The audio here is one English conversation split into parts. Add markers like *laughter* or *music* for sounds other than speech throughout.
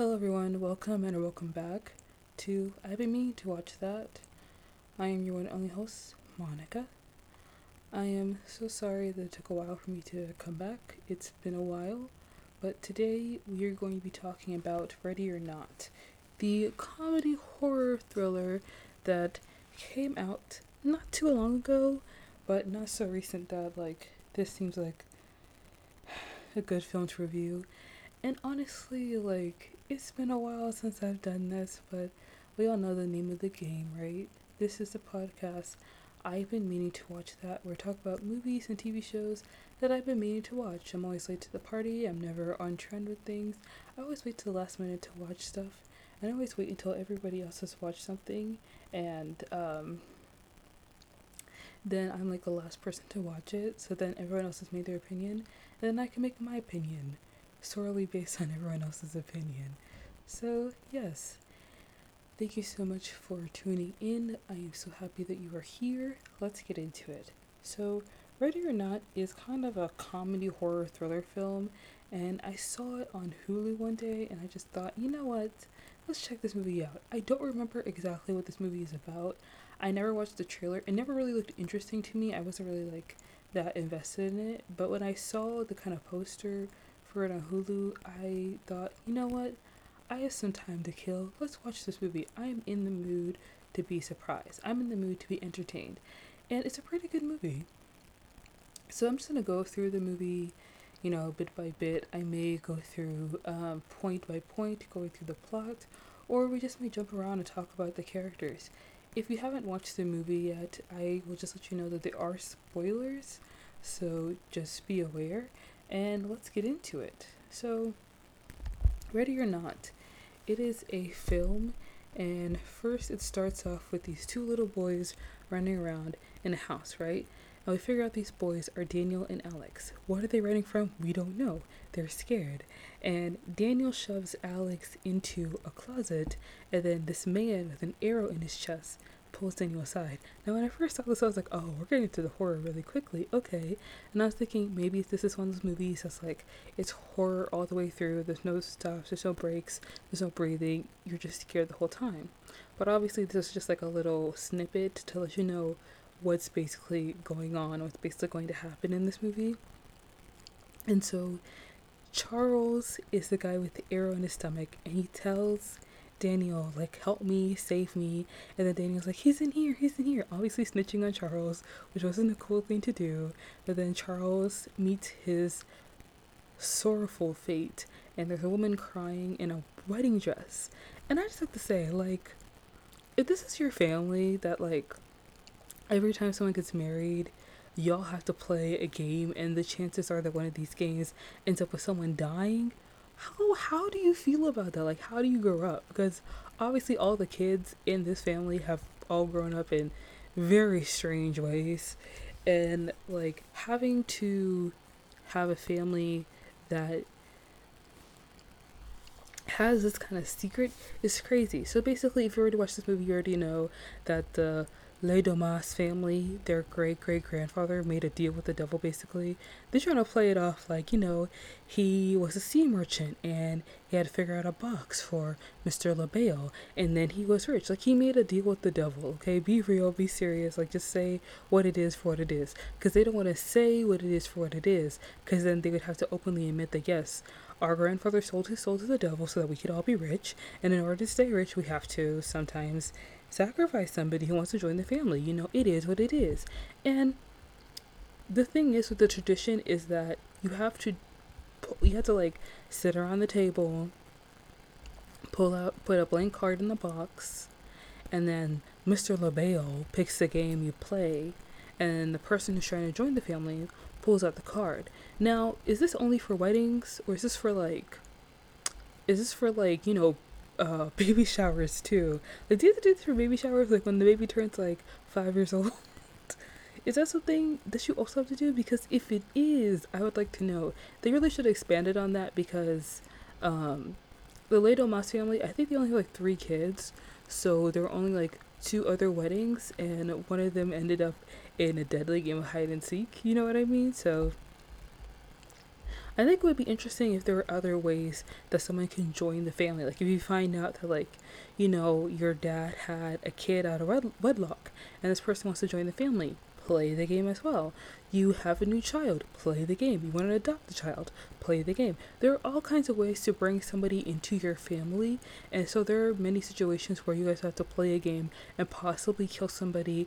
Hello everyone, welcome and welcome back to I've to watch that. I am your one and only host, Monica. I am so sorry that it took a while for me to come back. It's been a while, but today we are going to be talking about Ready or Not, the comedy horror thriller that came out not too long ago, but not so recent that like this seems like a good film to review. And honestly, like it's been a while since I've done this, but we all know the name of the game, right? This is the podcast. I've been meaning to watch that. We're talking about movies and TV shows that I've been meaning to watch. I'm always late to the party. I'm never on trend with things. I always wait till the last minute to watch stuff. And I always wait until everybody else has watched something and um, then I'm like the last person to watch it. So then everyone else has made their opinion. And then I can make my opinion sorely based on everyone else's opinion. So, yes, thank you so much for tuning in. I am so happy that you are here. Let's get into it. So, Ready or Not is kind of a comedy horror thriller film, and I saw it on Hulu one day, and I just thought, you know what? Let's check this movie out. I don't remember exactly what this movie is about. I never watched the trailer. It never really looked interesting to me. I wasn't really like that invested in it. But when I saw the kind of poster for it on Hulu, I thought, you know what? I have some time to kill. Let's watch this movie. I am in the mood to be surprised. I'm in the mood to be entertained. And it's a pretty good movie. So I'm just going to go through the movie, you know, bit by bit. I may go through um, point by point, going through the plot, or we just may jump around and talk about the characters. If you haven't watched the movie yet, I will just let you know that there are spoilers, so just be aware and let's get into it. So, Ready or Not, it is a film, and first it starts off with these two little boys running around in a house, right? And we figure out these boys are Daniel and Alex. What are they running from? We don't know. They're scared. And Daniel shoves Alex into a closet, and then this man with an arrow in his chest pulls Daniel aside. Now, when I first saw this, I was like, oh, we're getting to the horror really quickly. Okay. And I was thinking maybe this is one of those movies that's like, it's horror all the way through. There's no stops, there's no breaks, there's no breathing. You're just scared the whole time. But obviously, this is just like a little snippet to let you know what's basically going on, what's basically going to happen in this movie. And so, Charles is the guy with the arrow in his stomach, and he tells Daniel, like, help me, save me. And then Daniel's like, he's in here, he's in here. Obviously snitching on Charles, which wasn't a cool thing to do. But then Charles meets his sorrowful fate, and there's a woman crying in a wedding dress. And I just have to say, like, if this is your family that, like, every time someone gets married, y'all have to play a game, and the chances are that one of these games ends up with someone dying how how do you feel about that? Like how do you grow up? Because obviously all the kids in this family have all grown up in very strange ways and like having to have a family that has this kind of secret is crazy. So basically, if you already watched this movie, you already know that the Le Domas family, their great great grandfather, made a deal with the devil basically. They're trying to play it off like, you know, he was a sea merchant and he had to figure out a box for Mr. Le Bail and then he was rich. Like, he made a deal with the devil, okay? Be real, be serious. Like, just say what it is for what it is. Because they don't want to say what it is for what it is. Because then they would have to openly admit that, yes, our grandfather sold his soul to the devil so that we could all be rich. And in order to stay rich, we have to sometimes sacrifice somebody who wants to join the family. You know, it is what it is. And the thing is with the tradition is that you have to you have to like sit around the table, pull out put a blank card in the box, and then Mr. Le Bail picks the game you play, and the person who's trying to join the family pulls out the card. Now, is this only for weddings or is this for like is this for like, you know, uh, *laughs* baby showers too. Like, do you have to do this for baby showers? Like when the baby turns like five years *laughs* old. is that something that you also have to do? Because if it is, I would like to know. They really should have expanded on that because um, the Le Domas family, I think they only have like three kids, so there were only like two other weddings, and one of them ended up in a deadly game of hide and seek. You know what I mean? So I think it would be interesting if there were other ways that someone can join the family. Like if you find out that like, you know, your dad had a kid out of wed- wedlock and this person wants to join the family, play the game as well. You have a new child, play the game. You want to adopt a child, play the game. There are all kinds of ways to bring somebody into your family, and so there are many situations where you guys have to play a game and possibly kill somebody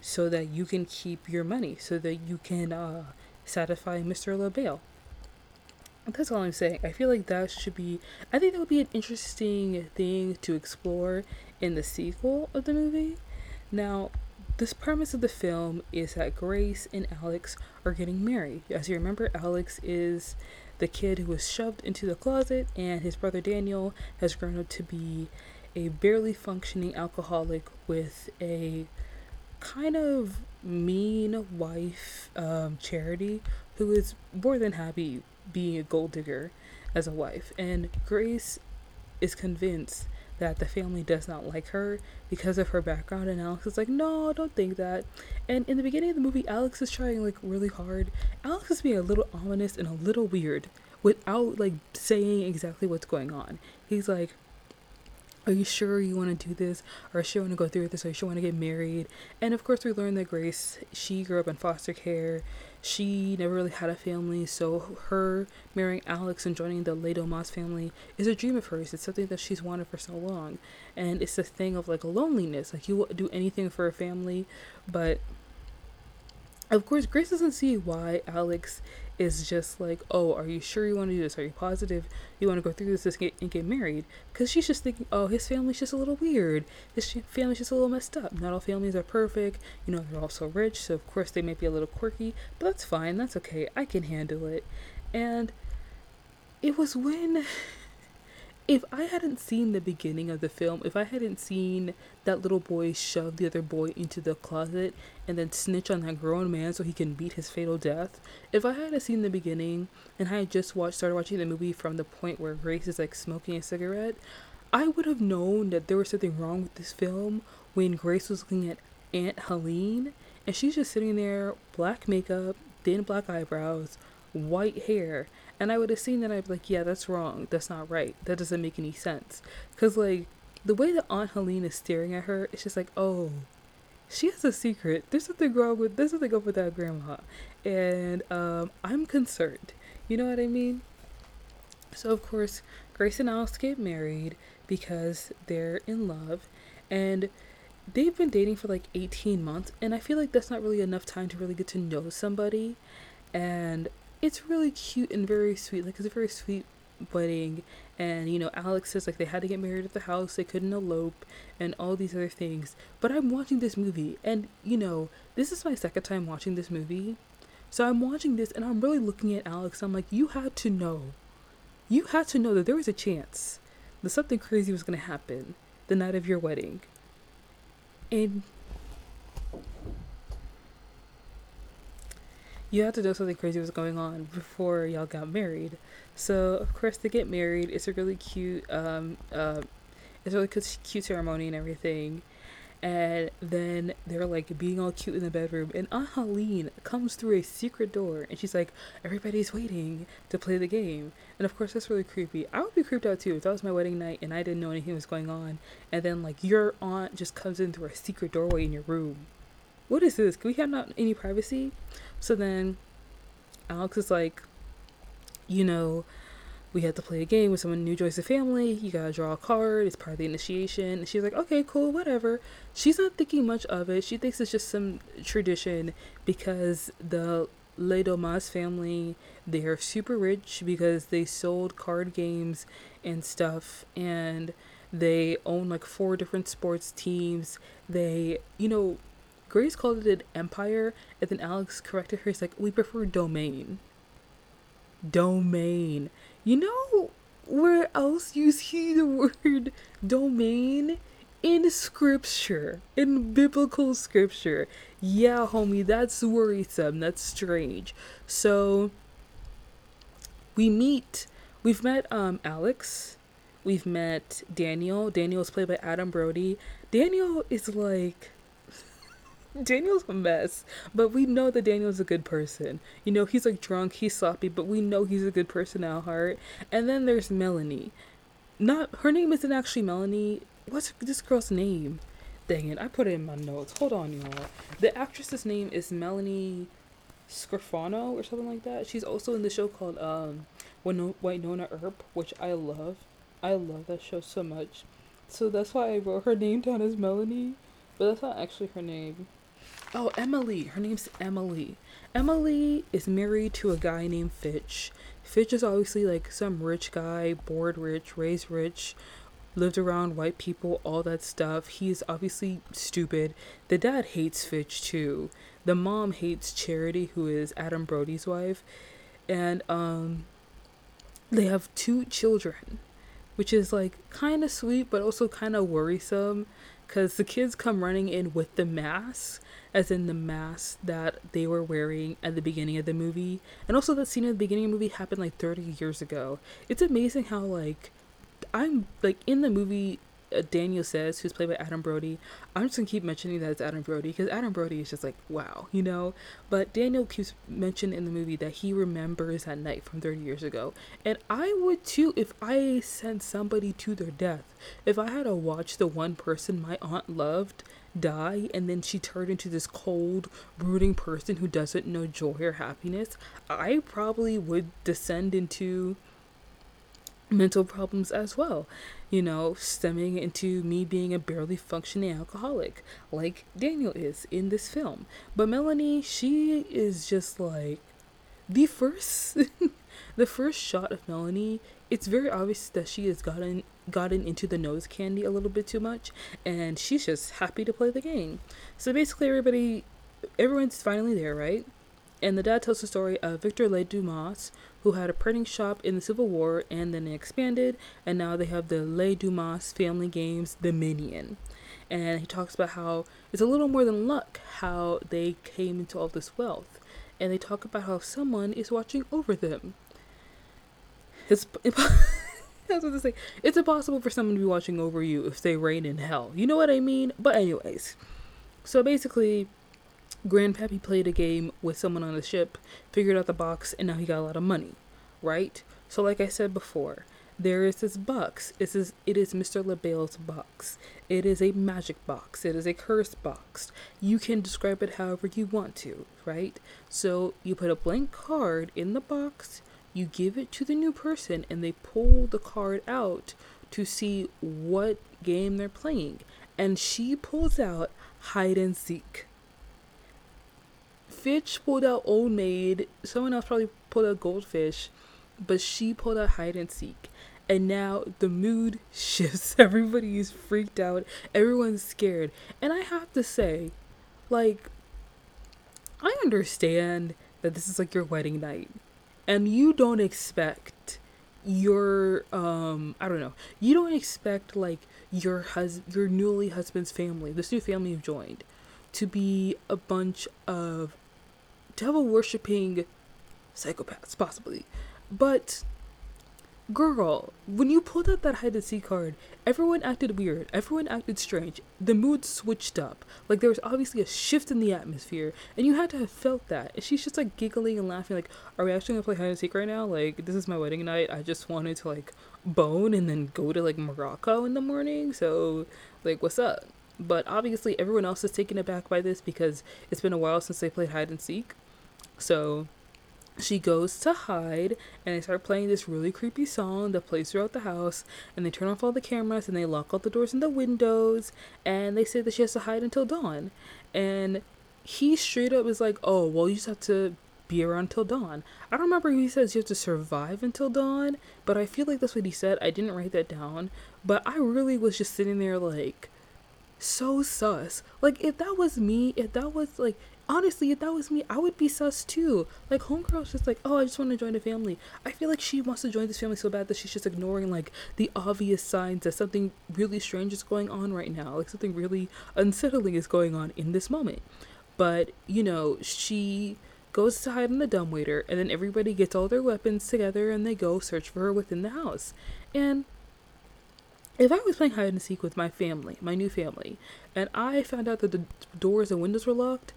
so that you can keep your money, so that you can uh, satisfy Mr. Le Bail. That's all I'm saying. I feel like that should be. I think that would be an interesting thing to explore in the sequel of the movie. Now, this premise of the film is that Grace and Alex are getting married. As you remember, Alex is the kid who was shoved into the closet, and his brother Daniel has grown up to be a barely functioning alcoholic with a kind of mean wife, um, Charity, who is more than happy being a gold digger as a wife. And Grace is convinced that the family does not like her because of her background and Alex is like, no, don't think that. And in the beginning of the movie, Alex is trying like really hard. Alex is being a little ominous and a little weird without like saying exactly what's going on. He's like, are you sure you want to do this? Or are you sure you want to go through with this? Or are you sure you want to get married? And of course, we learn that Grace, she grew up in foster care. She never really had a family, so her marrying Alex and joining the Le Domas family is a dream of hers. It's something that she's wanted for so long. And it's a thing of like loneliness. Like, you will do anything for a family, but of course, Grace doesn't see why Alex is just like, oh, are you sure you want to do this? Are you positive you want to go through this and get, and get married? Because she's just thinking, oh, his family's just a little weird. His family's just a little messed up. Not all families are perfect. You know, they're all so rich, so of course they may be a little quirky, but that's fine. That's okay. I can handle it. And it was when if I hadn't seen the beginning of the film, if I hadn't seen that little boy shove the other boy into the closet and then snitch on that grown man so he can beat his fatal death, if I hadn't seen the beginning and I had just watched started watching the movie from the point where Grace is like smoking a cigarette, I would have known that there was something wrong with this film when Grace was looking at Aunt Helene and she's just sitting there, black makeup, thin black eyebrows, white hair, and I would have seen that I'd be like, yeah, that's wrong. That's not right. That doesn't make any sense. Because, like, the way that Aunt Helene is staring at her, it's just like, oh, she has a secret. There's something wrong with, there's something up with that grandma. And um, I'm concerned. You know what I mean? So, of course, Grace and Alex get married because they're in love. And they've been dating for like 18 months. And I feel like that's not really enough time to really get to know somebody. And it's really cute and very sweet. Like it's a very sweet wedding. And you know alex says like they had to get married at the house they couldn't elope and all these other things. But i'm watching this movie and you know this is my second time watching this movie. So i'm watching this and i'm really looking at alex. I'm like you had to know. You had to know that there was a chance that something crazy was going to happen the night of your wedding. And you had to know something crazy was going on before y'all got married. So of course they get married. It's a really cute, um, uh, it's a really cute, ceremony and everything. And then they're like being all cute in the bedroom, and Aunt Helene comes through a secret door, and she's like, "Everybody's waiting to play the game." And of course, that's really creepy. I would be creeped out too if that was my wedding night and I didn't know anything was going on, and then like your aunt just comes in through a secret doorway in your room. What is this? Can we have not any privacy? So then Alex is like, you know, we had to play a game with someone new joins the family. You gotta draw a card. It's part of the initiation. And she's like, okay, cool, whatever. She's not thinking much of it. She thinks it's just some tradition because the Le Domas family, they're super rich because they sold card games and stuff. And they own like four different sports teams. They, you know, Grace called it an empire, and then Alex corrected her. He's like, we prefer domain. Domain. You know where else you see the word domain? In scripture, in biblical scripture. Yeah, homie, that's worrisome. That's strange. So we meet. We've met um Alex. We've met Daniel. Daniel is played by Adam Brody. Daniel is like Daniel's a mess, but we know that Daniel's a good person. You know, he's like drunk, he's sloppy, but we know he's a good person at heart. And then there's Melanie. Not her name isn't actually Melanie. What's this girl's name? Dang it, I put it in my notes. Hold on, y'all. The actress's name is Melanie Scrofano or something like that. She's also in the show called um Wynonna Earp, which I love. I love that show so much. So that's why I wrote her name down as Melanie, but that's not actually her name. Oh, Emily. Her name's Emily. Emily is married to a guy named Fitch. Fitch is obviously like some rich guy, bored rich, raised rich, lived around white people, all that stuff. He's obviously stupid. The dad hates Fitch too. The mom hates Charity, who is Adam Brody's wife. And um they have two children, which is like kind of sweet but also kind of worrisome cuz the kids come running in with the mask as in the mask that they were wearing at the beginning of the movie. And also that scene at the beginning of the movie happened like 30 years ago. It's amazing how like I'm like in the movie Uh, Daniel says, who's played by Adam Brody. I'm just gonna keep mentioning that it's Adam Brody because Adam Brody is just like wow, you know. But Daniel keeps mentioning in the movie that he remembers that night from 30 years ago, and I would too if I sent somebody to their death. If I had to watch the one person my aunt loved die and then she turned into this cold, brooding person who doesn't know joy or happiness, I probably would descend into mental problems as well, you know, stemming into me being a barely functioning alcoholic, like Daniel is in this film. But Melanie, she is just like the first *laughs* the first shot of Melanie, it's very obvious that she has gotten gotten into the nose candy a little bit too much and she's just happy to play the game. So basically everybody everyone's finally there, right? And the dad tells the story of Victor Le Domas, who had a printing shop in the Civil War and then expanded, and now they have the Le Domas Family Games Dominion. And he talks about how it's a little more than luck how they came into all this wealth. And they talk about how someone is watching over them. It's. *laughs* Say, it's impossible for someone to be watching over you if they reign in hell. You know what I mean? But anyways, so basically, Grandpappy played a game with someone on the ship, figured out the box, and now he got a lot of money, right? So like I said before, there is this box. It is it is Mr. Le Bail's box. It is a magic box. It is a cursed box. You can describe it however you want to, right? So you put a blank card in the box you give it to the new person and they pull the card out to see what game they're playing. And she pulls out hide and seek. Fitch pulled out Old Maid. Someone else probably pulled out Goldfish, but she pulled out hide and seek. And now the mood *laughs* shifts. Everybody is freaked out. Everyone's scared. And I have to say, like, I understand that this is like your wedding night and you don't expect your um I don't know you don't expect like your hus your newly husband's family this new family you've joined to be a bunch of devil worshipping psychopaths possibly but Girl, when you pulled out that hide and seek card, everyone acted weird. Everyone acted strange. The mood switched up. Like there was obviously a shift in the atmosphere, and you had to have felt that. And she's just like giggling and laughing, like, "Are we actually gonna play hide and seek right now? Like this is my wedding night. I just wanted to like bone and then go to like Morocco in the morning. So like, what's up?" But obviously, everyone else is taken aback by this because it's been a while since they played hide and seek. So she goes to hide and they start playing this really creepy song that plays throughout the house and they turn off all the cameras and they lock all the doors and the windows and they say that she has to hide until dawn. And he straight up is like oh well you just have to be around till dawn. I don't remember who he says you have to survive until dawn but i feel like that's what he said. I didn't write that down but i really was just sitting there like so sus. Like if that was me if that was like honestly, if that was me, I would be sus too. Like, homegirl's just like, oh, I just want to join a family. I feel like she wants to join this family so bad that she's just ignoring like the obvious signs that something really strange is going on right now. Like, something really unsettling is going on in this moment. But, you know, she goes to hide in the dumbwaiter, and then everybody gets all their weapons together and they go search for her within the house. And if I was playing hide and seek with my family, my new family, and I found out that the doors and windows were locked,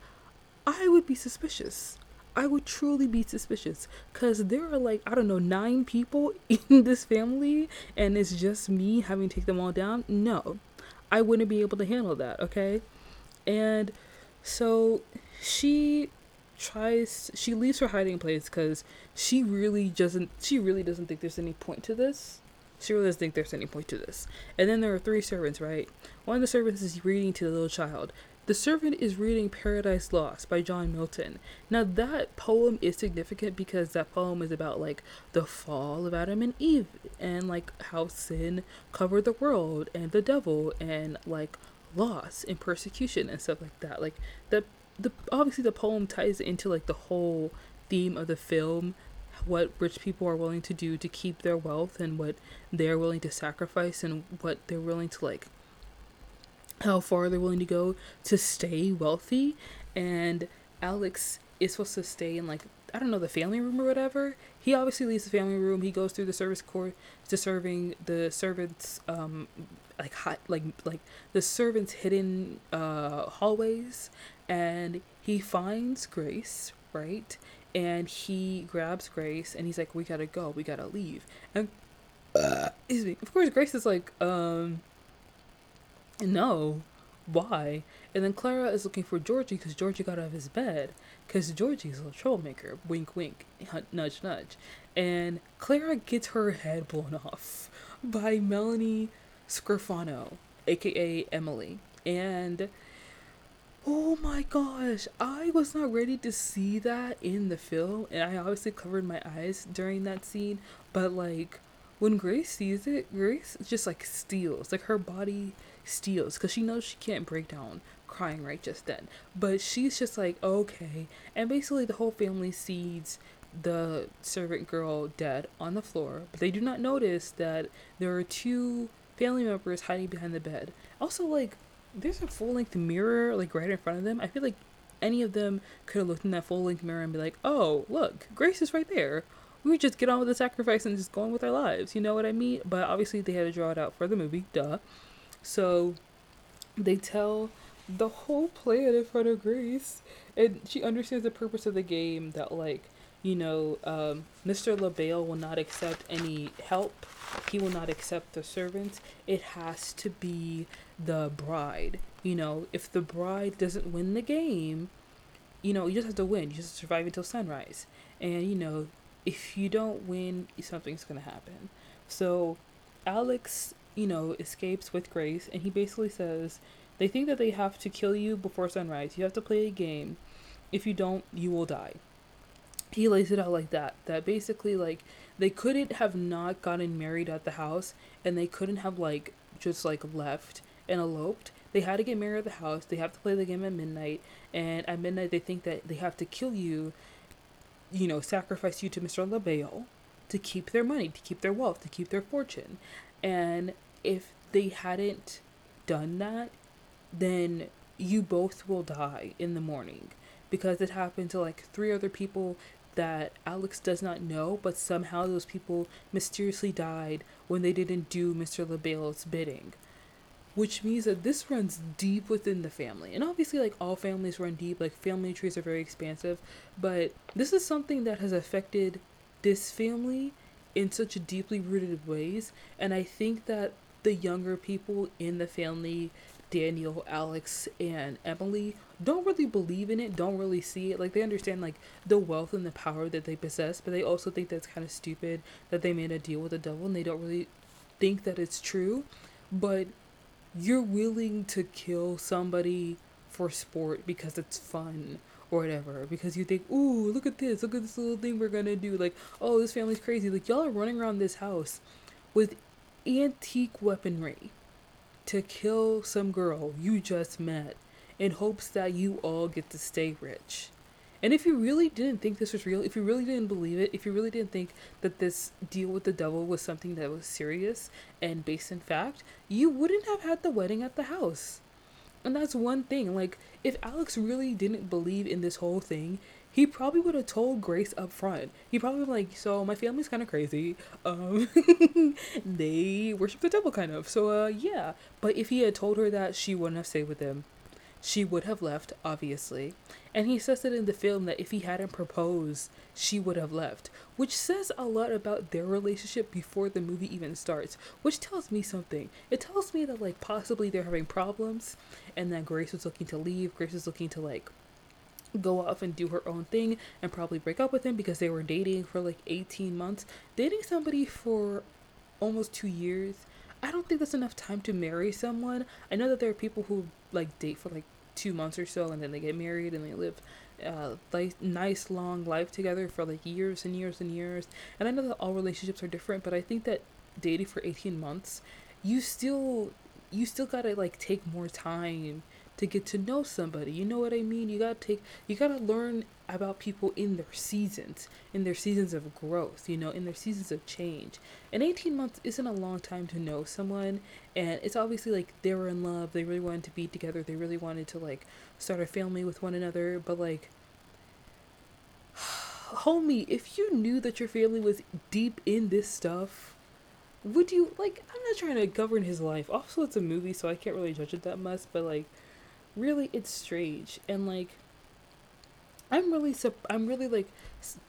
I would be suspicious. I would truly be suspicious because there are like, I don't know, nine people *laughs* in this family and it's just me having to take them all down. No, I wouldn't be able to handle that, okay? And so she tries, she leaves her hiding place because she really doesn't, she really doesn't think there's any point to this she really doesn't think there's any point to this. And then there are three servants, right? One of the servants is reading to the little child. The servant is reading Paradise Lost by John Milton. Now, that poem is significant because that poem is about like the fall of Adam and Eve and like how sin covered the world and the devil and like loss and persecution and stuff like that. Like, the, the obviously, the poem ties into like the whole theme of the film what rich people are willing to do to keep their wealth and what they're willing to sacrifice and what they're willing to like how far they're willing to go to stay wealthy and Alex is supposed to stay in like I don't know the family room or whatever. He obviously leaves the family room. He goes through the service court to serving the servants um like hot like like the servants hidden uh hallways and he finds Grace, right? and he grabs Grace and he's like, "We gotta go. We gotta leave." And uh, excuse me. Of course, Grace is like, "Um, no, why?" And then Clara is looking for Georgie because Georgie got out of his bed because Georgie's a troublemaker. Wink, wink, nudge, nudge. And Clara gets her head blown off *laughs* by Melanie Scrofano, aka Emily, and Oh my gosh, I was not ready to see that in the film, and I obviously covered my eyes during that scene. But like, when Grace sees it, Grace just like steals, like her body steals, because she knows she can't break down crying right just then. But she's just like, okay, and basically the whole family sees the servant girl dead on the floor, but they do not notice that there are two family members hiding behind the bed. Also, like there's a full length mirror like right in front of them. I feel like any of them could have looked in that full length mirror and be like, "Oh, look, Grace is right there." We just get on with the sacrifice and just go on with our lives. You know what I mean? But obviously they had to draw it out for the movie, duh. So they tell the whole plan in front of Grace, and she understands the purpose of the game. That like you know, um, Mr. Le Bail will not accept any help. He will not accept the servants. It has to be the bride. You know, if the bride doesn't win the game, you know, you just have to win. You just survive until sunrise. And, you know, if you don't win, something's to happen. So, Alex, you know, escapes with Grace, and he basically says they think that they have to kill you before sunrise. You have to play a game. If you don't, you will die he lays it out like that that basically like they couldn't have not gotten married at the house and they couldn't have like just like left and eloped they had to get married at the house they have to play the game at midnight and at midnight they think that they have to kill you you know sacrifice you to mr labelle to keep their money to keep their wealth to keep their fortune and if they hadn't done that then you both will die in the morning because it happened to like three other people that Alex does not know, but somehow those people mysteriously died when they didn't do Mr. Le Bail's bidding. Which means that this runs deep within the family. And obviously, like all families run deep, like family trees are very expansive, but this is something that has affected this family in such deeply rooted ways. And I think that the younger people in the family Daniel, Alex, and Emily don't really believe in it, don't really see it. Like they understand like the wealth and the power that they possess, but they also think that's kind of stupid that they made a deal with the devil and they don't really think that it's true. But you're willing to kill somebody for sport because it's fun or whatever because you think, ooh, look at this, look at this little thing we're gonna do. Like, oh, this family's crazy. Like, y'all are running around this house with antique weaponry to kill some girl you just met in hopes that you all get to stay rich. And if you really didn't think this was real, if you really didn't believe it, if you really didn't think that this deal with the devil was something that was serious and based in fact, you wouldn't have had the wedding at the house. And that's one thing. Like, if Alex really didn't believe in this whole thing, he probably would have told Grace up front. He probably been like, so my family's kind of crazy. Um, *laughs* they worship the devil kind of. So uh, yeah. But if he had told her that, she wouldn't have stayed with him. She would have left, obviously. And he says it in the film that if he hadn't proposed, she would have left, which says a lot about their relationship before the movie even starts, which tells me something. It tells me that, like, possibly they're having problems, and that Grace was looking to leave. Grace was looking to, like, go off and do her own thing and probably break up with him because they were dating for like 18 months. Dating somebody for almost two years, I don't think that's enough time to marry someone. I know that there are people who like date for like two months or so and then they get married and they live uh, like nice long life together for like years and years and years. And I know that all relationships are different, but I think that dating for 18 months, you still you still gotta like take more time to get to know somebody. You know what I mean? You gotta take you gotta learn about people in their seasons, in their seasons of growth, you know, in their seasons of change. And 18 months isn't a long time to know someone, and it's obviously like they were in love, they really wanted to be together, they really wanted to like start a family with one another, but like *sighs* homie, if you knew that your family was deep in this stuff, would you like I'm not trying to govern his life. Also it's a movie, so I can't really judge it that much, but like really it's strange. And like i'm really i'm really like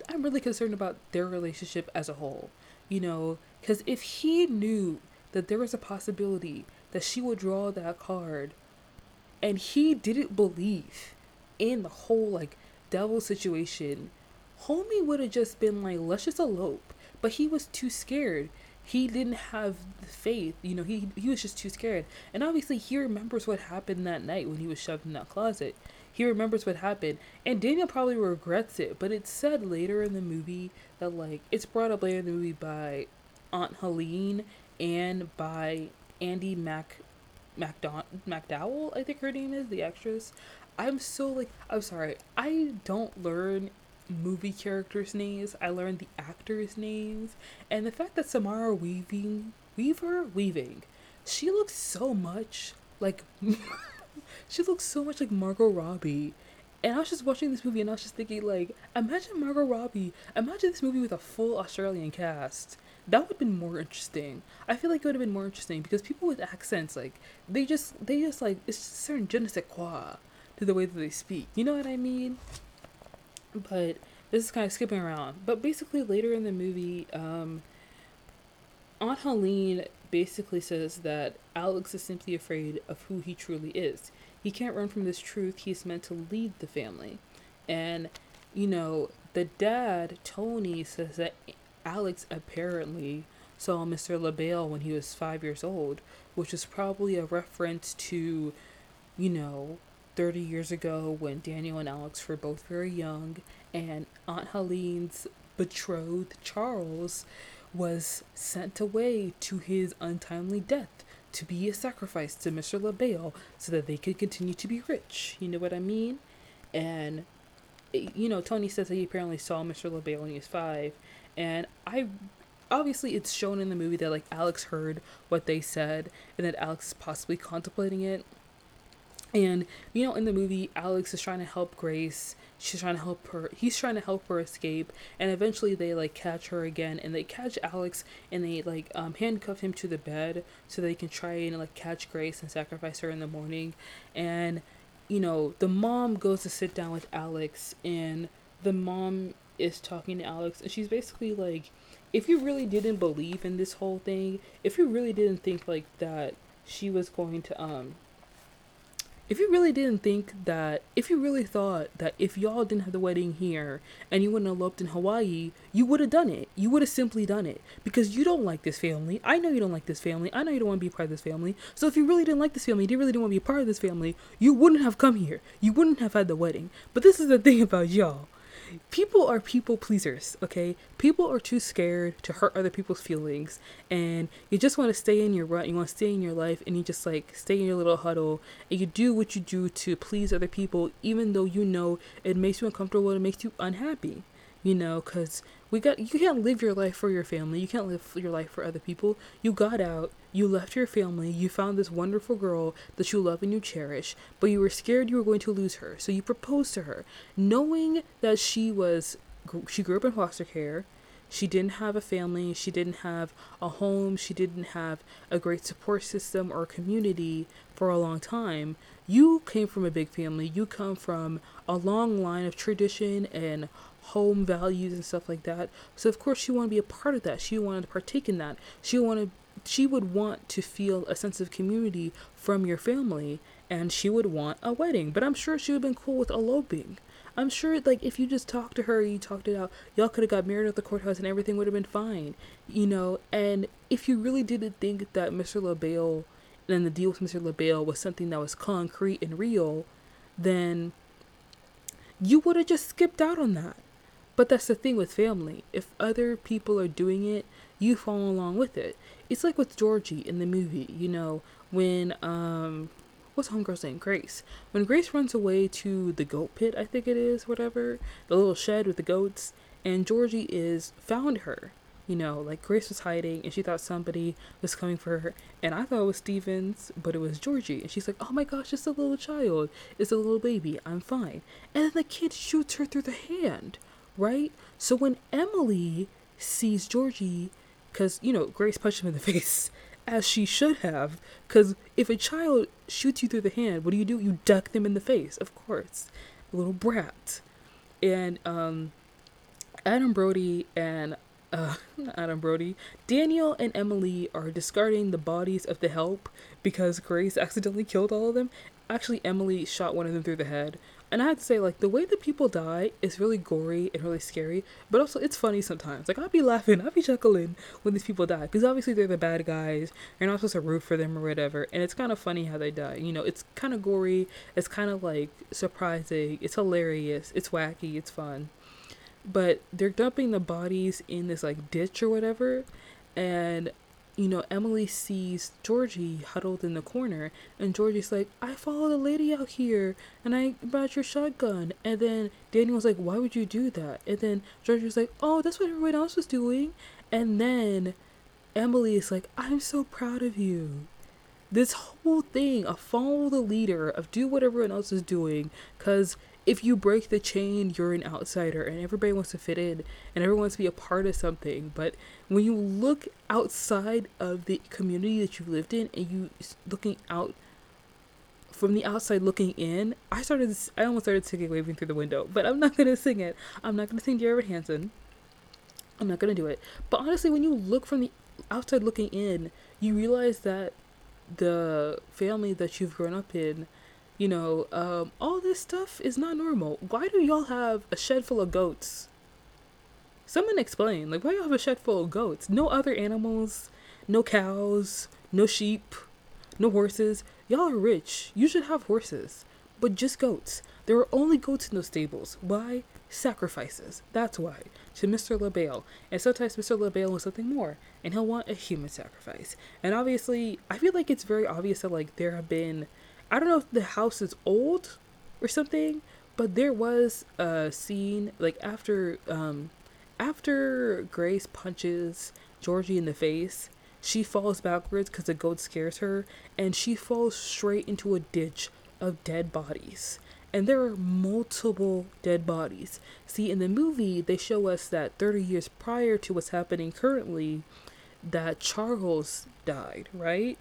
i'm really concerned about their relationship as a whole you know? Because if he knew that there was a possibility that she would draw that card and he didn't believe in the whole like devil situation homie would have just been like let's just elope. But he was too scared he didn't have the faith you know he he was just too scared. And obviously he remembers what happened that night when he was shoved in that closet. He remembers what happened. And daniel probably regrets it but it's said later in the movie that like it's brought up later in the movie by aunt helene and by Andie mac MacDon- macdowell i think her name is the actress. I'm so like i'm sorry. I don't learn movie characters' names. I learned the actors' names, and the fact that Samara Weaving, Weaver, Weaving, she looks so much like, *laughs* she looks so much like Margot Robbie. And I was just watching this movie and I was just thinking, like, imagine Margot Robbie, imagine this movie with a full Australian cast. That would have been more interesting. I feel like it would have been more interesting because people with accents, like, they just, they just, like, it's just a certain je ne sais quoi to the way that they speak. You know what I mean? But this is kind of skipping around. But basically, later in the movie, um, Aunt Helene basically says that Alex is simply afraid of who he truly is. He can't run from this truth. He's meant to lead the family. And, you know, the dad, Tony, says that Alex apparently saw Mr. Le Bail when he was five years old, which is probably a reference to, you know, 30 years ago when Daniel and Alex were both very young, and Aunt Helene's betrothed, Charles, was sent away to his untimely death to be a sacrifice to Mr. Le Bail so that they could continue to be rich. You know what I mean? And, you know, Tony says that he apparently saw Mr. Le Bail when he was five, and I obviously it's shown in the movie that like Alex heard what they said and that Alex is possibly contemplating it and you know, in the movie, Alex is trying to help Grace. She's trying to help her. He's trying to help her escape. And eventually, they like catch her again, and they catch Alex, and they like um, handcuff him to the bed so they can try and like catch Grace and sacrifice her in the morning. And you know, the mom goes to sit down with Alex, and the mom is talking to Alex, and she's basically like, if you really didn't believe in this whole thing, if you really didn't think like that she was going to um if you really didn't think that, if you really thought that if y'all didn't have the wedding here and you wouldn't have eloped in Hawaii, you would have done it. You would have simply done it because you don't like this family. I know you don't like this family. I know you don't want to be part of this family. So if you really didn't like this family, you really didn't want to be part of this family, you wouldn't have come here. You wouldn't have had the wedding. But this is the thing about y'all people are people pleasers, okay? People are too scared to hurt other people's feelings, and you just want to stay in your rut, you want to stay in your life, and you just like stay in your little huddle, and you do what you do to please other people, even though you know it makes you uncomfortable, it makes you unhappy, you know, because we got you can't live your life for your family, you can't live your life for other people. You got out, You left your family, you found this wonderful girl that you love and you cherish, but you were scared you were going to lose her. So you proposed to her, knowing that she was she grew up in foster care. She didn't have a family, she didn't have a home, she didn't have a great support system or community for a long time. You came from a big family. You come from a long line of tradition and home values and stuff like that. So of course she wanted to be a part of that. She wanted to partake in that. She wanted she would want to feel a sense of community from your family and she would want a wedding. But I'm sure she would have been cool with eloping. I'm sure like if you just talked to her, you talked it out, y'all could have got married at the courthouse and everything would have been fine. You know, and if you really didn't think that Mr. Le Bail and the deal with Mr. Le Bail was something that was concrete and real, then you would have just skipped out on that. But that's the thing with family. If other people are doing it, you follow along with it. It's like with Georgie in the movie, you know, when um what's homegirl's name? Grace. When Grace runs away to the goat pit, I think it is, whatever, the little shed with the goats, and Georgie is found her. You know, like Grace was hiding and she thought somebody was coming for her. And I thought it was Stevens, but it was Georgie. And she's like, oh my gosh, it's a little child. It's a little baby. I'm fine. And then the kid shoots her through the hand right? So when Emily sees Georgie, because, you know, Grace punched him in the *laughs* face, as she should have, because if a child shoots you through the hand, what do you do? You duck them in the face, of course. A little brat. And, um, Adam Brody and *laughs* uh, Adam Brody, Daniel and Emily are discarding the bodies of the help because Grace accidentally killed all of them. Actually, Emily shot one of them through the head, and I have to say, like, the way that people die is really gory and really scary, but also it's funny sometimes. Like, I'll be laughing, I'll be chuckling when these people die, because obviously they're the bad guys. You're not supposed to root for them or whatever, and it's kind of funny how they die. You know, it's kind of gory, it's kind of like surprising, it's hilarious, it's wacky, it's fun. But they're dumping the bodies in this, like, ditch or whatever, and you know, Emily sees Georgie huddled in the corner, and Georgie's like, I followed a lady out here, and I brought your shotgun. And then Daniel's like, Why would you do that? And then Georgie's like, Oh, that's what everyone else was doing. And then Emily is like, I'm so proud of you. This whole thing of follow the leader, of do what everyone else is doing, because if you break the chain, you're an outsider and everybody wants to fit in and everyone wants to be a part of something. But when you look outside of the community that you've lived in and you looking out from the outside looking in, I started, I almost started singing Waving Through the Window, but I'm not to sing it. I'm not to sing Dear Evan Hansen. I'm not to do it. But honestly, when you look from the outside looking in, you realize that the family that you've grown up in you know, um, all this stuff is not normal. Why do y'all have a shed full of goats? Someone explain. Like, why y'all have a shed full of goats? No other animals, no cows, no sheep, no horses. Y'all are rich. You should have horses, but just goats. There are only goats in those stables. Why? Sacrifices. That's why. To Mr. Le Bail. And sometimes Mr. Le Bail wants something more, and he'll want a human sacrifice. And obviously, I feel like it's very obvious that, like, there have been I don't know if the house is old or something, but there was a scene like after um after Grace punches Georgie in the face, she falls backwards because the goat scares her, and she falls straight into a ditch of dead bodies. And there are multiple dead bodies. See, in the movie, they show us that 30 years prior to what's happening currently, that Charles died, right?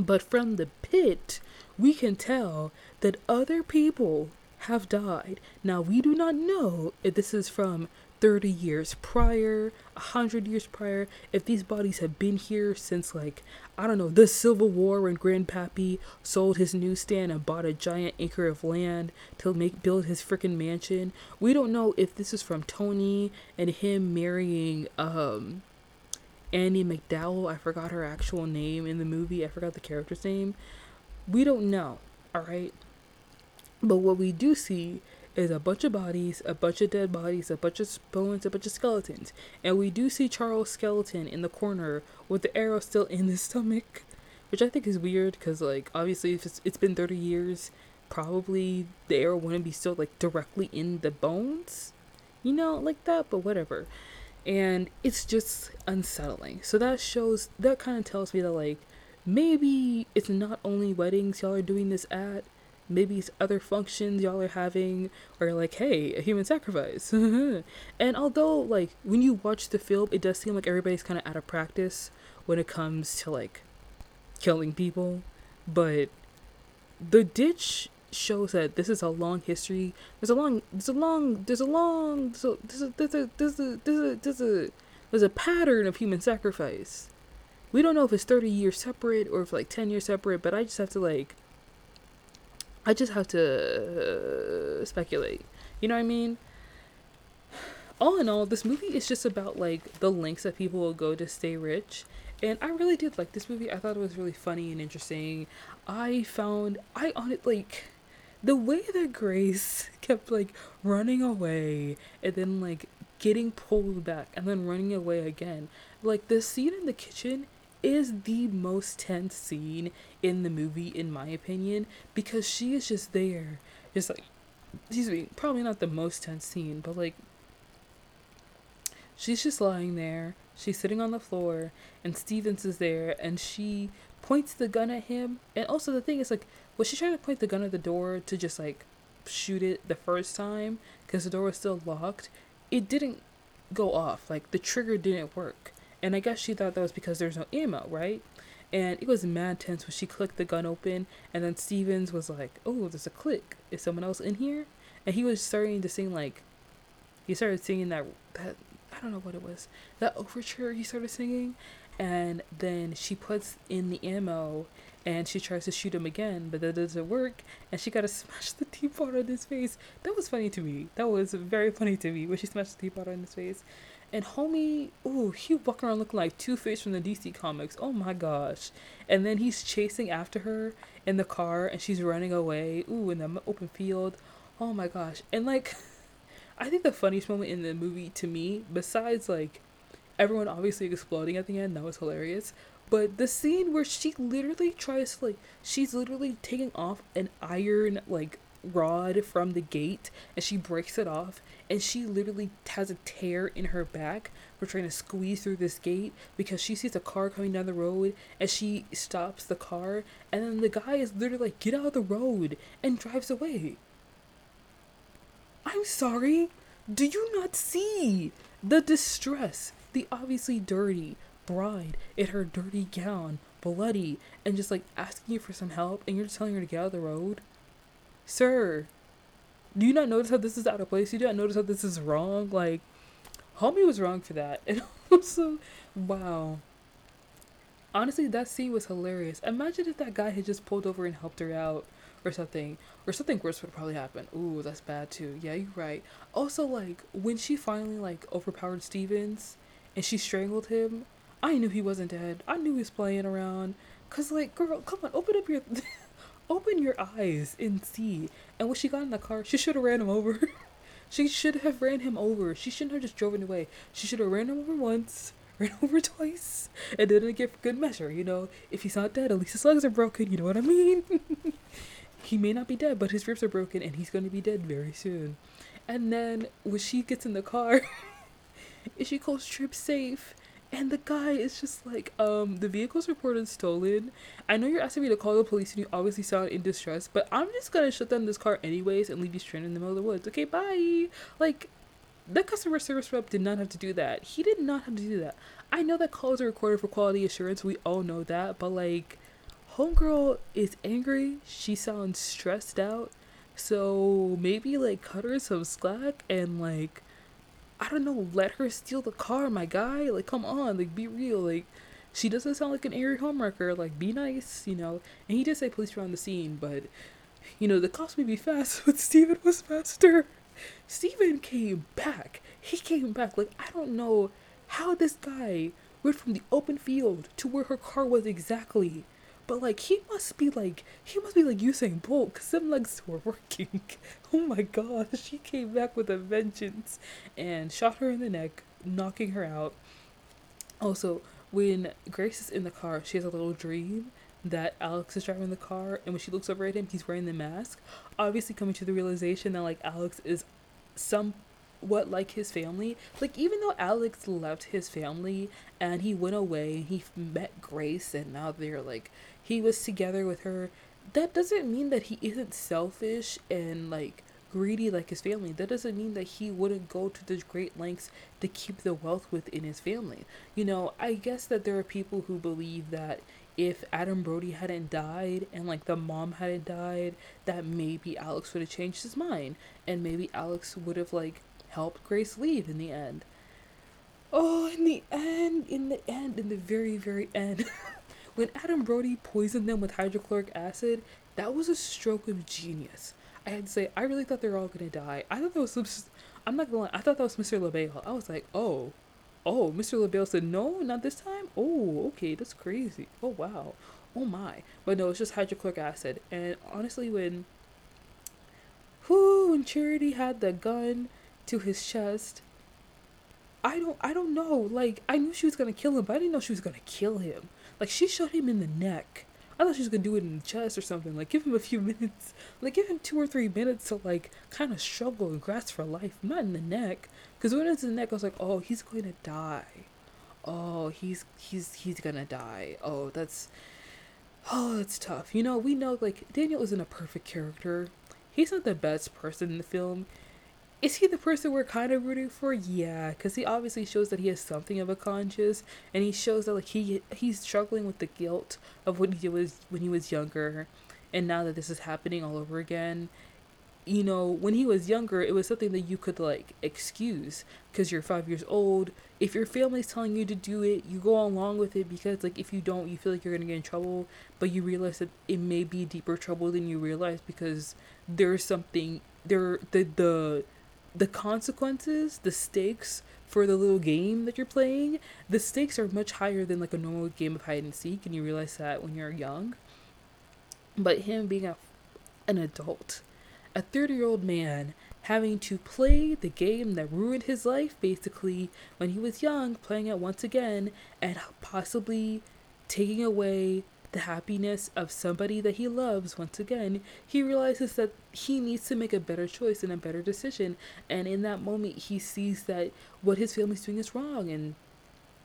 But from the pit, we can tell that other people have died. Now, we do not know if this is from 30 years prior, 100 years prior, if these bodies have been here since, like, I don't know, the Civil War when Grandpappy sold his newsstand and bought a giant acre of land to make build his freaking mansion. We don't know if this is from Tony and him marrying, um, Andie MacDowell, I forgot her actual name in the movie. I forgot the character's name. We don't know, all right? But what we do see is a bunch of bodies, a bunch of dead bodies, a bunch of bones, a bunch of skeletons. And we do see Charles' skeleton in the corner with the arrow still in his stomach, which I think is weird because, like, obviously, if it's, it's been 30 years, probably the arrow wouldn't be still, like, directly in the bones, you know, like that, but whatever. And it's just unsettling. So that shows that kind of tells me that like maybe it's not only weddings y'all are doing this at, maybe it's other functions y'all are having or like hey a human sacrifice *laughs* and although like when you watch the film it does seem like everybody's kind of out of practice when it comes to like killing people but the ditch shows that this is a long history there's a long there's a long there's a long so there's a there's a there's a there's a there's a, there's a pattern of human sacrifice we don't know if it's 30 years separate or if like 10 years separate but i just have to like I just have to uh, speculate. You know what I mean? All in all, this movie is just about like the lengths that people will go to stay rich. And I really did like this movie. I thought it was really funny and interesting. I found I on it like the way that Grace kept like running away and then like getting pulled back and then running away again. Like the scene in the kitchen is the most tense scene in the movie, in my opinion, because she is just there, just like, excuse me, probably not the most tense scene, but like, she's just lying there, she's sitting on the floor, and Stevens is there, and she points the gun at him, and also the thing is, like, was she trying to point the gun at the door to just like shoot it the first time because the door was still locked? It didn't go off, like, the trigger didn't work. And I guess she thought that was because there's no ammo, right? And it was mad tense when she clicked the gun open, and then Stevens was like, "Oh, there's a click. Is someone else in here?" And he was starting to sing like, he started singing that that I don't know what it was that overture he started singing, and then she puts in the ammo and she tries to shoot him again, but that doesn't work, and she gotta *laughs* smash the teapot on his face. That was funny to me. That was very funny to me when she smashed the teapot on his face. And homie, ooh, he walking around looking like Two Face from the DC comics. Oh my gosh. And then he's chasing after her in the car and she's running away. Ooh, in the open field. Oh my gosh. And like, *laughs* I think the funniest moment in the movie to me, besides like everyone obviously exploding at the end, that was hilarious. But the scene where she literally tries to like, she's literally taking off an iron like rod from the gate and she breaks it off and she literally has a tear in her back for trying to squeeze through this gate because she sees a car coming down the road and she stops the car and then the guy is literally like get out of the road and drives away i'm sorry do you not see the distress the obviously dirty bride in her dirty gown bloody and just like asking you for some help and you're just telling her to get out of the road sir, do you not notice how this is out of place? You do not notice how this is wrong? Like, homie was wrong for that. *laughs* And also, wow. Honestly, that scene was hilarious. Imagine if that guy had just pulled over and helped her out or something. Or something worse would probably happen. Ooh, that's bad too. Yeah, you're right. Also, like, when she finally, like, overpowered Stevens and she strangled him, I knew he wasn't dead. I knew he was playing around. Cause, like, girl, come on, open up your. *laughs* open your eyes and see. And when she got in the car, she should have ran him over. *laughs* she should have ran him over. She shouldn't have just driven away. She should have ran him over once, *laughs* ran over twice, and didn't get good measure. You know, if he's not dead, at least his legs are broken. You know what I mean? he may not be dead, but his ribs are broken, and he's going to be dead very soon. And then when she gets in the car, and she calls Trip safe, and the guy is just like, um, the vehicle's reported stolen. I know you're asking me to call the police and you obviously sound in distress, but I'm just gonna shut down this car anyways and leave you stranded in the middle of the woods. Okay, bye. Like, the customer service rep did not have to do that. He did not have to do that. I know that calls are recorded for quality assurance. We all know that, but like, homegirl is angry. She sounds stressed out. So maybe like cut her some slack and like I don't know, let her steal the car, my guy. Like, come on, like, be real. Like, she doesn't sound like an angry homewrecker. Like, be nice, you know. And he did say police were on the scene, but, you know, the cops may be fast, *laughs* but Steven was faster. Steven came back. He came back. Like, I don't know how this guy went from the open field to where her car was exactly. But like he must be like he must be like Usain Bolt because them legs were *laughs* working. oh my gosh, she came back with a vengeance and shot her in the neck, knocking her out. Also, when Grace is in the car, she has a little dream that Alex is driving the car, and when she looks over at him, he's wearing the mask. Obviously, coming to the realization that like Alex is some what like his family like even though alex left his family and he went away he met grace and now they're like he was together with her that doesn't mean that he isn't selfish and like greedy like his family. That doesn't mean that he wouldn't go to the great lengths to keep the wealth within his family. You know i guess that there are people who believe that if Adam Brody hadn't died and like the mom hadn't died, that maybe Alex would have changed his mind and maybe Alex would have like helped Grace leave in the end. Oh, in the end, in the end, in the very, very end, *laughs* when Adam Brody poisoned them with hydrochloric acid, that was a stroke of genius. I had to say, I really thought they were all gonna die. I thought that was some. I'm not gonna lie, I thought that was Mr. Le Bail. I was like, oh, Oh, Mr. Le Bail said, no, not this time? Oh, okay, that's crazy. Oh, wow. Oh, my. But no, it's just hydrochloric acid. And honestly, when, whoo, when Charity had the gun to his chest, I don't, I don't know. Like, I knew she was gonna kill him, but I didn't know she was gonna kill him. Like, she shot him in the neck. I thought she was gonna do it in the chest or something. Like, give him a few *laughs* minutes. Like, give him two or three minutes to, like, kind of struggle and grasp for life. Not in the neck. Because when it's in the neck, I was like, oh, he's going to die. Oh, he's he's he's gonna die. Oh, that's oh, that's tough. You know, we know like Daniel isn't a perfect character. He's not the best person in the film. Is he the person we're kind of rooting for? Yeah, because he obviously shows that he has something of a conscience, and he shows that like he he's struggling with the guilt of when he was when he was younger, and now that this is happening all over again, you know, when he was younger, it was something that you could like excuse because you're five years old. If your family's telling you to do it, you go along with it because, like, if you don't, you feel like you're gonna get in trouble, but you realize that it may be deeper trouble than you realize because there's something there. The the the consequences, the stakes for the little game that you're playing, the stakes are much higher than like a normal game of hide and seek, and you realize that when you're young. But him being a an adult a 30 year old man having to play the game that ruined his life basically when he was young, playing it once again, and possibly taking away the happiness of somebody that he loves once again, he realizes that he needs to make a better choice and a better decision. And in that moment, he sees that what his family's doing is wrong. And,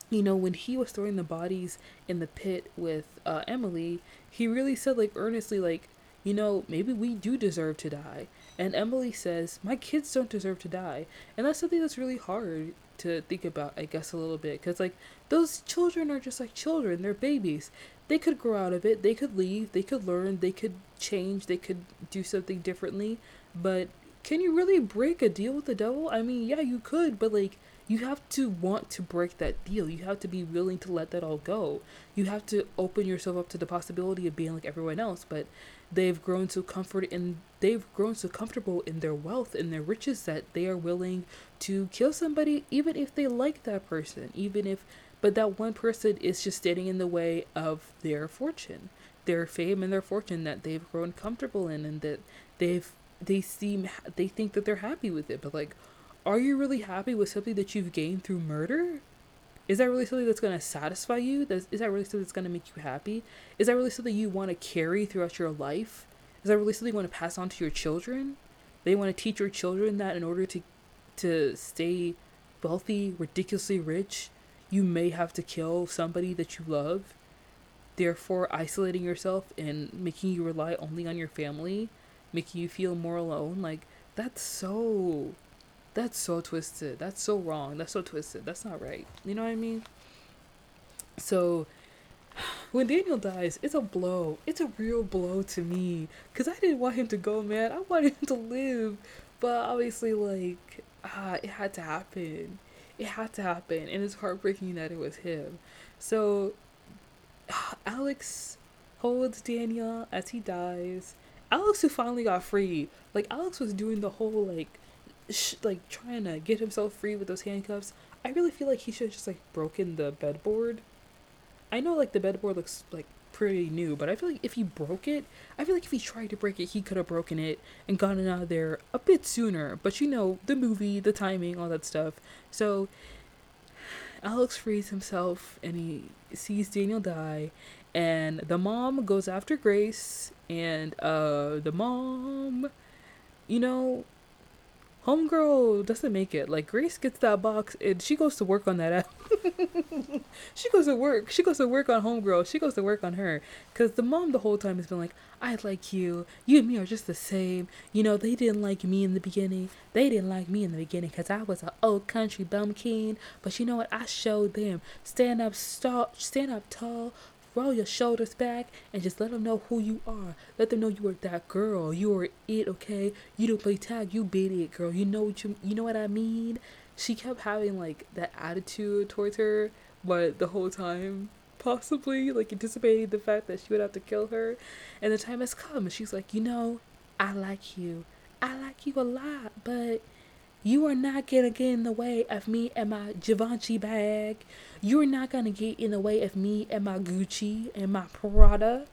you know, when he was throwing the bodies in the pit with uh, Emily, he really said, like, earnestly, like, you know, maybe we do deserve to die. And Emily says, my kids don't deserve to die. And that's something that's really hard to think about, I guess, a little bit. Because, like, those children are just like children, they're babies. They could grow out of it, they could leave, they could learn, they could change, they could do something differently. But can you really break a deal with the devil? I mean, yeah, you could, but, like, you have to want to break that deal. You have to be willing to let that all go. You have to open yourself up to the possibility of being like everyone else. But they've grown so comfort in they've grown so comfortable in their wealth and their riches that they are willing to kill somebody even if they like that person, even if but that one person is just standing in the way of their fortune, their fame and their fortune that they've grown comfortable in and that they've they seem they think that they're happy with it, but like are you really happy with something that you've gained through murder? Is that really something that's going to satisfy you? Is that really something that's going to make you happy? Is that really something you want to carry throughout your life? Is that really something you want to pass on to your children? They want to teach your children that in order to to stay wealthy, ridiculously rich, you may have to kill somebody that you love, therefore isolating yourself and making you rely only on your family, making you feel more alone. Like that's so that's so twisted. That's so wrong. That's so twisted. That's not right. You know what I mean? So *sighs* when Daniel dies, it's a blow. It's a real blow to me cuz I didn't want him to go, man. I wanted him to live. But obviously like ah, it had to happen. It had to happen and it's heartbreaking that it was him. So *sighs* Alex holds Daniel as he dies. Alex who finally got free. Like Alex was doing the whole like sh- like trying to get himself free with those handcuffs. I really feel like he should have just like broken the bedboard. I know like the bedboard looks like pretty new, but I feel like if he broke it, I feel like if he tried to break it, he could have broken it and gotten out of there a bit sooner. But you know, the movie, the timing, all that stuff. So Alex frees himself and he sees Daniel die and the mom goes after Grace and uh the mom you know Homegirl doesn't make it. Like Grace gets that box and she goes to work on that app. *laughs* she goes to work. She goes to work on Homegirl. She goes to work on her. Cause the mom the whole time has been like, I like you. You and me are just the same. You know, they didn't like me in the beginning. They didn't like me in the beginning because I was an old country bumpkin. But you know what? I showed them. Stand up, stop, stand up tall, roll your shoulders back and just let them know who you are. Let them know you are that girl. You are it, okay? You don't play tag, you beat it, girl. You know what you you know what I mean? She kept having like that attitude towards her, but the whole time possibly like anticipating the fact that she would have to kill her. And the time has come. And she's like, you know, I like you. I like you a lot, but you are not gonna get in the way of me and my Givenchy bag. You are not gonna get in the way of me and my Gucci and my Prada,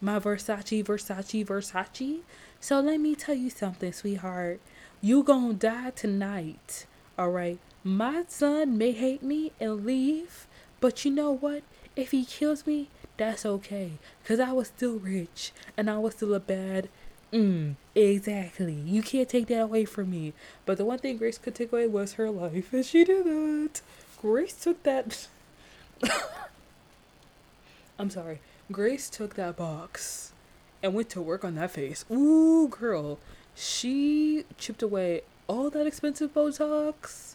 my Versace, Versace, Versace. So let me tell you something, sweetheart. You gonna die tonight, alright? My son may hate me and leave, but you know what? If he kills me, that's okay. Cause I was still rich and I was still a bad Mm, exactly. You can't take that away from me. But the one thing Grace could take away was her life, and she didn't. Grace took that. *laughs* I'm sorry. Grace took that box and went to work on that face. Ooh, girl. She chipped away all that expensive Botox.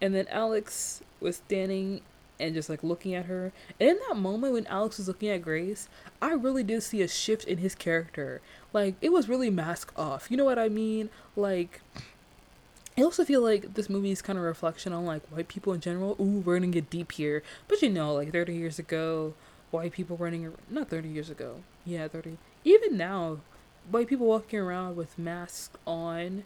And then Alex was standing and just like looking at her. And in that moment when Alex was looking at Grace, I really did see a shift in his character. Like it was really mask off. You know what I mean? Like I also feel like this movie is kind of reflection on like white people in general. Ooh, we're gonna get deep here, but you know, like 30 years ago, white people running not 30 years ago, yeah, 30. Even now, white people walking around with masks on,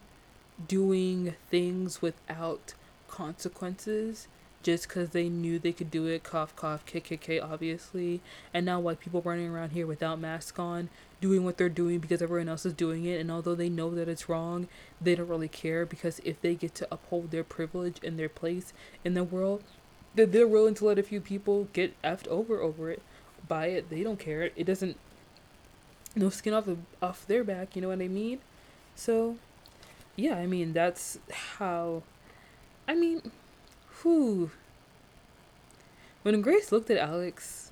doing things without consequences just because they knew they could do it. Cough, cough, KKK, obviously. And now white people running around here without masks on, doing what they're doing because everyone else is doing it. And although they know that it's wrong, they don't really care because if they get to uphold their privilege and their place in the world, that they're willing to let a few people get effed over over it, by it. They don't care. It doesn't. No skin off the off their back. You know what I mean? So, yeah. I mean that's how. I mean whew. When Grace looked at Alex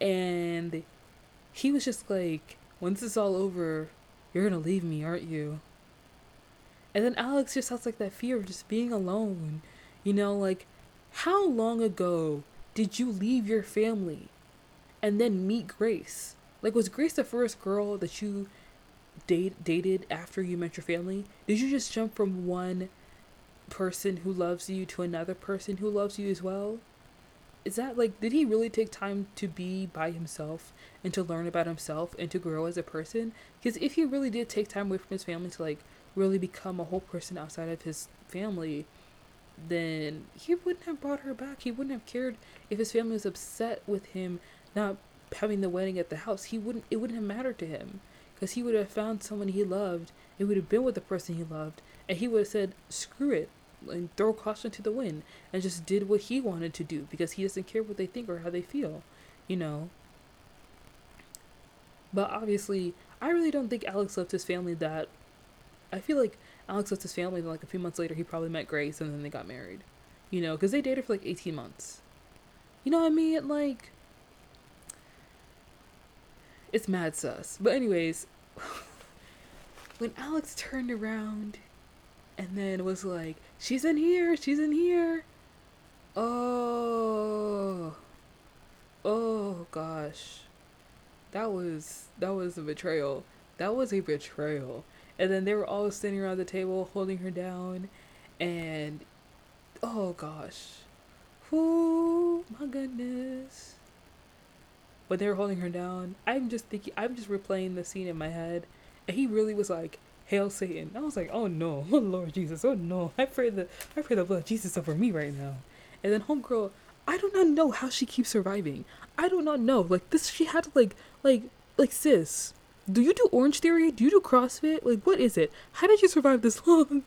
and he was just like, once is all over, you're gonna leave me, aren't you? And then Alex just has like that fear of just being alone. You know, like, how long ago did you leave your family and then meet Grace? Like, was Grace the first girl that you date dated after you met your family? Did you just jump from one person who loves you to another person who loves you as well? Is that like, did he really take time to be by himself and to learn about himself and to grow as a person? Because if he really did take time away from his family to like really become a whole person outside of his family, then he wouldn't have brought her back. He wouldn't have cared if his family was upset with him not having the wedding at the house. He wouldn't. It wouldn't have mattered to him because he would have found someone he loved. It would have been with the person he loved, and he would have said, "Screw it and throw caution to the wind and just did what he wanted to do because he doesn't care what they think or how they feel, you know. But obviously, I really don't think Alex left his family that. I feel like Alex left his family, and like a few months later, he probably met Grace and then they got married, you know, because they dated for like 18 months. You know what I mean? Like, it's mad sus. But, anyways, *laughs* when Alex turned around and then was like, She's in here, she's in here. Oh. Oh gosh. That was that was a betrayal. That was a betrayal. And then they were all sitting around the table holding her down and oh gosh. Oh my goodness. When they were holding her down, I'm just thinking I'm just replaying the scene in my head. And he really was like, Hail Satan. I was like, oh no, *laughs* oh Lord Jesus, oh no. I pray the I pray the blood of Jesus over me right now. And then homegirl, I do not know how she keeps surviving. I do not know. Like this she had to like like like sis. Do you do Orange Theory? Do you do CrossFit? Like what is it? How did you survive this *laughs* long?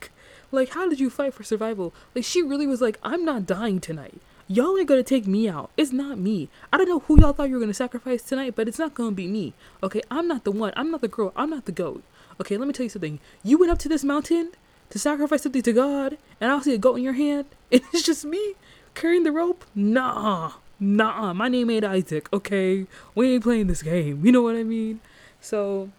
Like how did you fight for survival? Like she really was like, I'm not dying tonight. Y'all ain't gonna take me out. It's not me. I don't know who y'all thought you were gonna sacrifice tonight, but it's not gonna be me. Okay, I'm not the one. I'm not the girl. I'm not the goat. Okay, let me tell you something. You went up to this mountain to sacrifice something to God, and I'll see a goat in your hand, *laughs* and it's just me carrying the rope? Nah, nah. My name ain't Isaac. Okay, we ain't playing this game. You know what I mean? So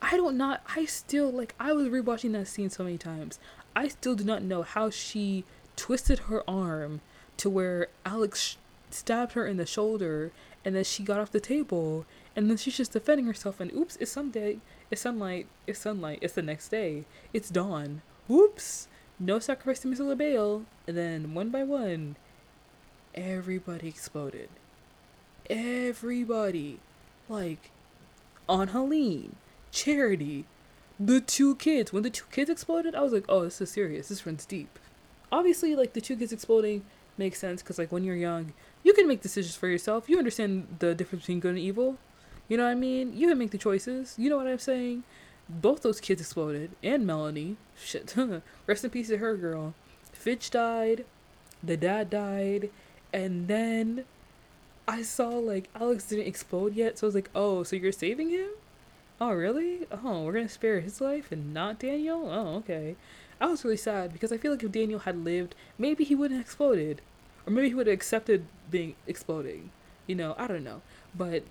I don't not. I still like. I was rewatching that scene so many times. I still do not know how she twisted her arm to where Alex stabbed her in the shoulder, and then she got off the table, and then she's just defending herself. And oops, it's Sunday. It's sunlight. It's sunlight. It's the next day. It's dawn. Whoops. No sacrifice to Mr. Le Bail. And then one by one, everybody exploded. Everybody. Like, on Helene, Charity, the two kids. When the two kids exploded, I was like, oh, this is serious. This runs deep. Obviously, like, the two kids exploding makes sense because, like, when you're young, you can make decisions for yourself. You understand the difference between good and evil. You know what I mean? You can make the choices. You know what I'm saying? Both those kids exploded. And Melanie. Shit. *laughs* Rest in peace to her, girl. Fitch died. The dad died. And then I saw, like, Alex didn't explode yet. So I was like, oh, so you're saving him? Oh, really? Oh, we're going to spare his life and not Daniel? Oh, okay. I was really sad because I feel like if Daniel had lived, maybe he wouldn't have exploded. Or maybe he would have accepted being exploding. You know, I don't know. But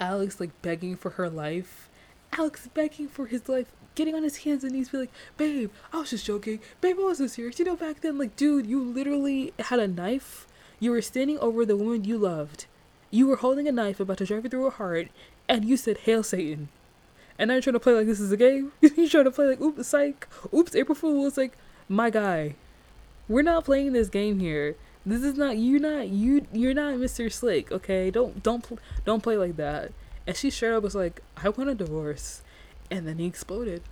Alex like begging for her life. Alex begging for his life, getting on his hands and knees, be like, "Babe, I was just joking. Babe, I wasn't serious. You know, back then, like, dude, you literally had a knife. You were standing over the woman you loved. You were holding a knife, about to drive it through her heart, and you said, "Hail Satan." And now you're trying to play like this is a game. *laughs* you're trying to play like, "Oops, psych. Oops, April Fool." It's like, my guy, we're not playing this game here. This is not you're not you you're not Mr. Slick, okay? Don't don't don't play like that. And she straight up was like, I want a divorce. And then he exploded.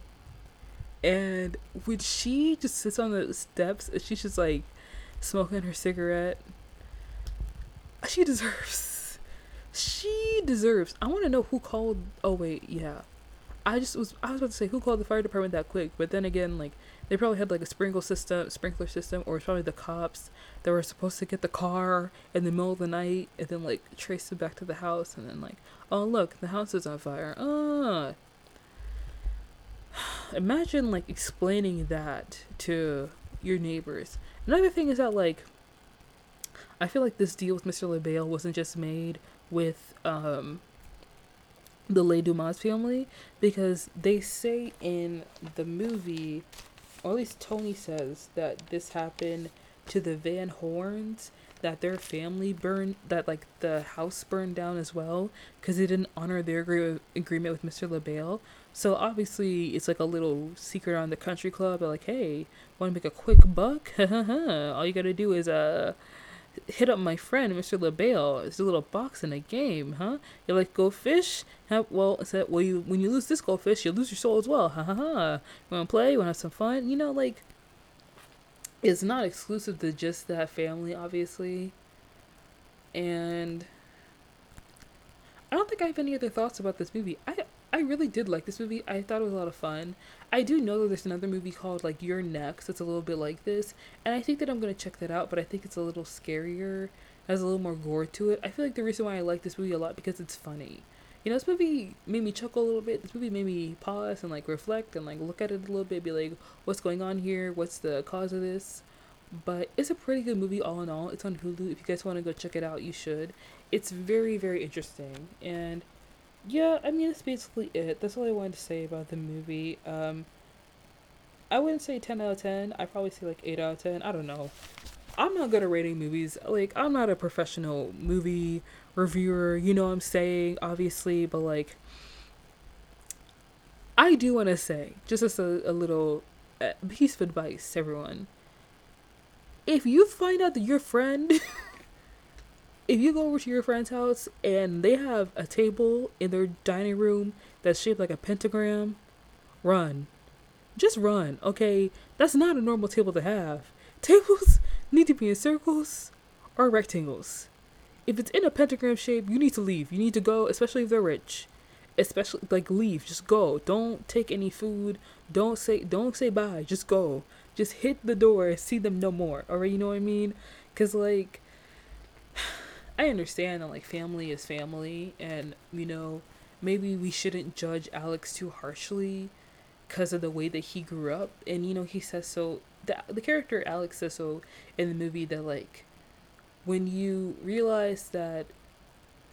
And when she just sits on the steps and she's just like smoking her cigarette, she deserves. She deserves. I want to know who called. Oh wait, yeah. I just was. I was about to say who called the fire department that quick, but then again, like they probably had like a sprinkler system, sprinkler system, or it's probably the cops that were supposed to get the car in the middle of the night and then like trace it back to the house, and then like, oh look, the house is on fire. Ah. *sighs* Imagine like explaining that to your neighbors. Another thing is that like, I feel like this deal with Mr. Le Bail wasn't just made with um the Le Domas family because they say in the movie or at least Tony says that this happened to the Van Horns, that their family burned, that like the house burned down as well because they didn't honor their agree- agreement with Mr. Le Bail. So obviously it's like a little secret on the country club. Like, hey, want to make a quick buck? *laughs* All you gotta do is uh hit up my friend, Mr. Le Bail. It's a little box in a game, huh? You like go fish? Have, well, I said, well, you when you lose this goldfish, you lose your soul as well. Ha ha ha. You wanna play? You wanna have some fun? You know, like it's not exclusive to just that family, obviously. And I don't think I have any other thoughts about this movie. I I really did like this movie. I thought it was a lot of fun. I do know that there's another movie called like You're Next. It's a little bit like this, and I think that I'm gonna check that out. But I think it's a little scarier, has a little more gore to it. I feel like the reason why I like this movie a lot because it's funny. You know, this movie made me chuckle a little bit. This movie made me pause and like reflect and like look at it a little bit, be like, what's going on here? What's the cause of this? But it's a pretty good movie all in all. It's on Hulu. If you guys want to go check it out, you should. It's very, very interesting. And yeah, I mean, that's basically it. That's all I wanted to say about the movie. Um, I wouldn't say 10 out of 10. I'd probably say like 8 out of 10. I don't know. I'm not good at rating movies. Like, I'm not a professional movie reviewer. You know what I'm saying, obviously. But, like, I do want to say, just as a, a little uh, piece of advice, everyone. If you find out that your friend. *laughs* if you go over to your friend's house and they have a table in their dining room that's shaped like a pentagram, run. Just run, okay? That's not a normal table to have. *laughs* Tables need to be in circles or rectangles. If it's in a pentagram shape, you need to leave. You need to go, especially if they're rich. Especially like leave, just go. Don't take any food. Don't say don't say bye. Just go. Just hit the door and see them no more. Alright, you know what I mean? Cuz like I understand that like family is family and you know maybe we shouldn't judge Alex too harshly because of the way that he grew up. And you know, he says so. The the character Alex says so in the movie that like when you realize that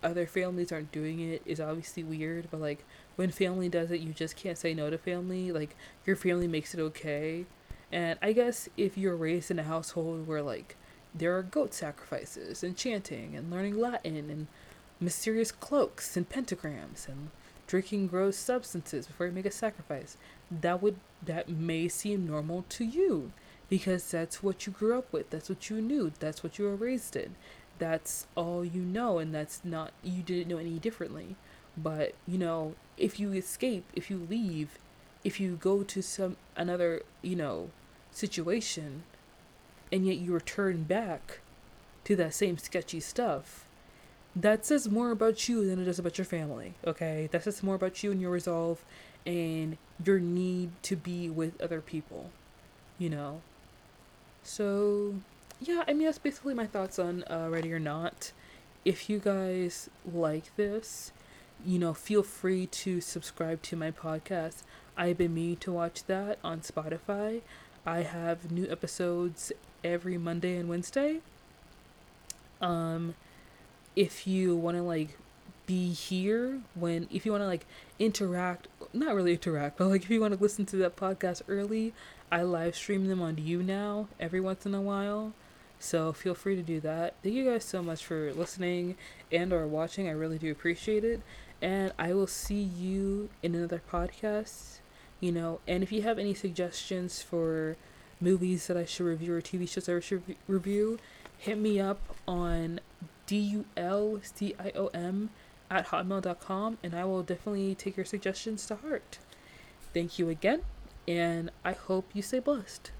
other families aren't doing it is obviously weird, but like when family does it, you just can't say no to family. Like your family makes it okay. And I guess if you're raised in a household where like there are goat sacrifices and chanting and learning Latin and mysterious cloaks and pentagrams and drinking gross substances before you make a sacrifice, that would that may seem normal to you because that's what you grew up with, that's what you knew, that's what you were raised in. That's all you know and that's not you didn't know any differently. But, you know, if you escape, if you leave, if you go to some another, you know, situation and yet you return back to that same sketchy stuff, that says more about you than it does about your family, okay? That says more about you and your resolve and your need to be with other people, you know? So, yeah, I mean, that's basically my thoughts on uh, Ready or Not. If you guys like this, you know, feel free to subscribe to my podcast. I've been meaning to watch that on Spotify. I have new episodes every Monday and Wednesday. Um, if you want to like be here when if you want to like interact not really interact but like if you want to listen to that podcast early i live stream them on YouNow every once in a while. So feel free to do that. Thank you guys so much for listening and or watching. I really do appreciate it. And i will see you in another podcast you know. And if you have any suggestions for movies that i should review or tv shows i should review hit me up on d-u-l-c-i-o-m at hotmail.com and i will definitely take your suggestions to heart. Thank you again and i hope you stay blessed